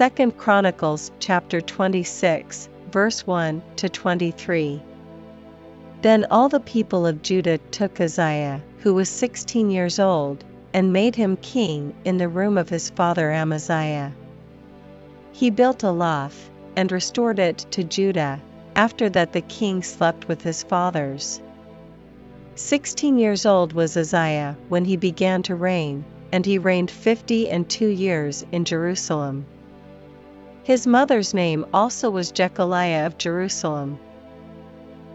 2 Chronicles chapter 26, verse 1 to 23. Then all the people of Judah took Uzziah, who was 16 years old, and made him king in the room of his father Amaziah. He built Eloth, and restored it to Judah, after that the king slept with his fathers. Sixteen years old was Uzziah when he began to reign, and he reigned fifty and two years in Jerusalem. His mother's name also was Jecoliah of Jerusalem.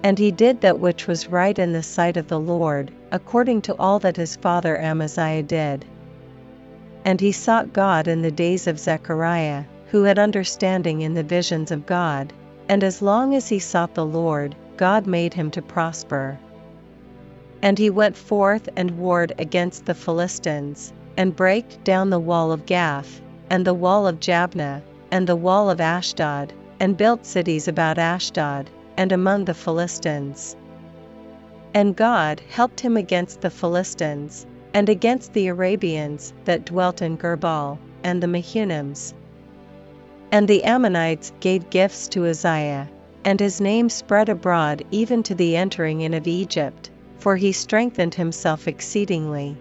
And he did that which was right in the sight of the Lord, according to all that his father Amaziah did. And he sought God in the days of Zechariah, who had understanding in the visions of God, and as long as he sought the Lord, God made him to prosper. And he went forth and warred against the Philistines, and brake down the wall of Gath, and the wall of Jabneh, and the wall of Ashdod, and built cities about Ashdod, and among the Philistines. And God helped him against the Philistines, and against the Arabians that dwelt in Gurbaal, and the Mehunims. And the Ammonites gave gifts to Uzziah, and his name spread abroad even to the entering in of Egypt, for he strengthened himself exceedingly.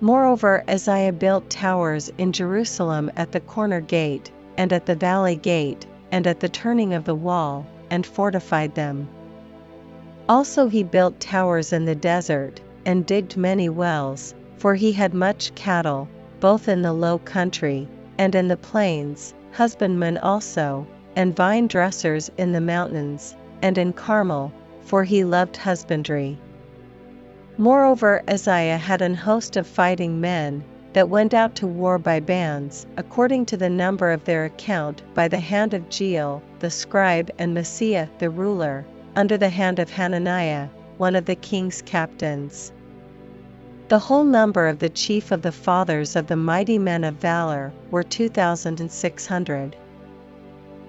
Moreover, Uzziah built towers in Jerusalem at the corner gate, and at the valley gate, and at the turning of the wall, and fortified them. Also, he built towers in the desert, and digged many wells, for he had much cattle, both in the low country, and in the plains, husbandmen also, and vine dressers in the mountains, and in Carmel, for he loved husbandry. Moreover, Uzziah had an host of fighting men that went out to war by bands, according to the number of their account by the hand of Jeiel, the scribe, and Maaseiah, the ruler, under the hand of Hananiah, one of the king's captains. The whole number of the chief of the fathers of the mighty men of valor were 2,600.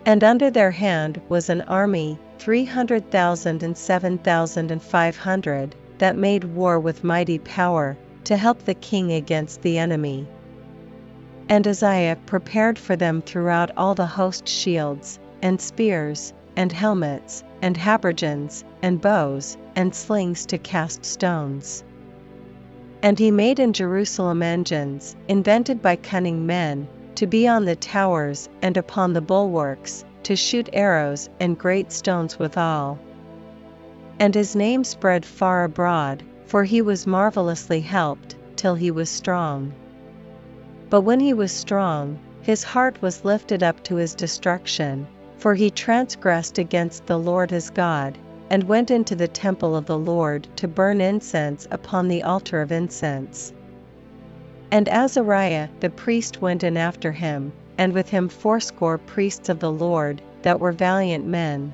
And under their hand was an army, 300,000 and 7,500 that made war with mighty power, to help the king against the enemy. And Uzziah prepared for them throughout all the host shields, and spears, and helmets, and habergeons, and bows, and slings to cast stones. And he made in Jerusalem engines, invented by cunning men, to be on the towers and upon the bulwarks, to shoot arrows and great stones withal. And his name spread far abroad, for he was marvellously helped, till he was strong. But when he was strong, his heart was lifted up to his destruction, for he transgressed against the Lord his God, and went into the temple of the Lord to burn incense upon the altar of incense. And Azariah the priest went in after him, and with him fourscore priests of the Lord, that were valiant men.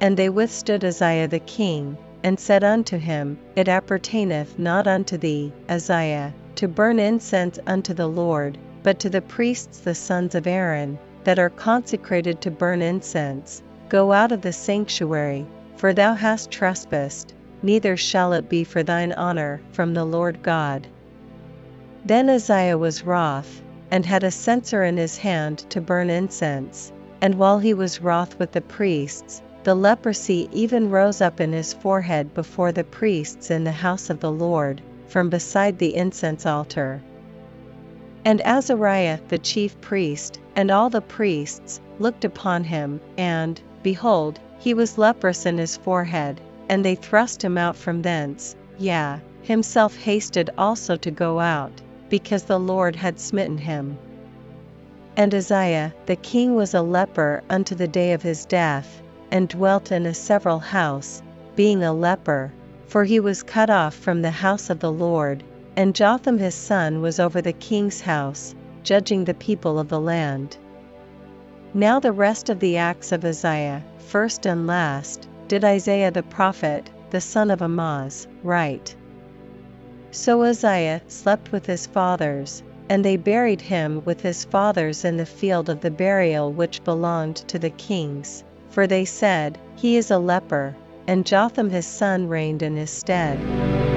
And they withstood Uzziah the king, and said unto him, It appertaineth not unto thee, Uzziah, to burn incense unto the Lord, but to the priests the sons of Aaron, that are consecrated to burn incense. Go out of the sanctuary, for thou hast trespassed, neither shall it be for thine honor from the Lord God. Then Uzziah was wroth, and had a censer in his hand to burn incense, and while he was wroth with the priests, the leprosy even rose up in his forehead before the priests in the house of the Lord, from beside the incense altar. And Azariah the chief priest, and all the priests, looked upon him, and, behold, he was leprous in his forehead, and they thrust him out from thence, yea, himself hasted also to go out, because the Lord had smitten him. And Uzziah the king was a leper unto the day of his death, and dwelt in a several house, being a leper, for he was cut off from the house of the Lord, and Jotham his son was over the king's house, judging the people of the land. Now the rest of the acts of Uzziah, first and last, did Isaiah the prophet, the son of Amoz, write. So Uzziah slept with his fathers, and they buried him with his fathers in the field of the burial which belonged to the kings, for they said, He is a leper, and Jotham his son reigned in his stead.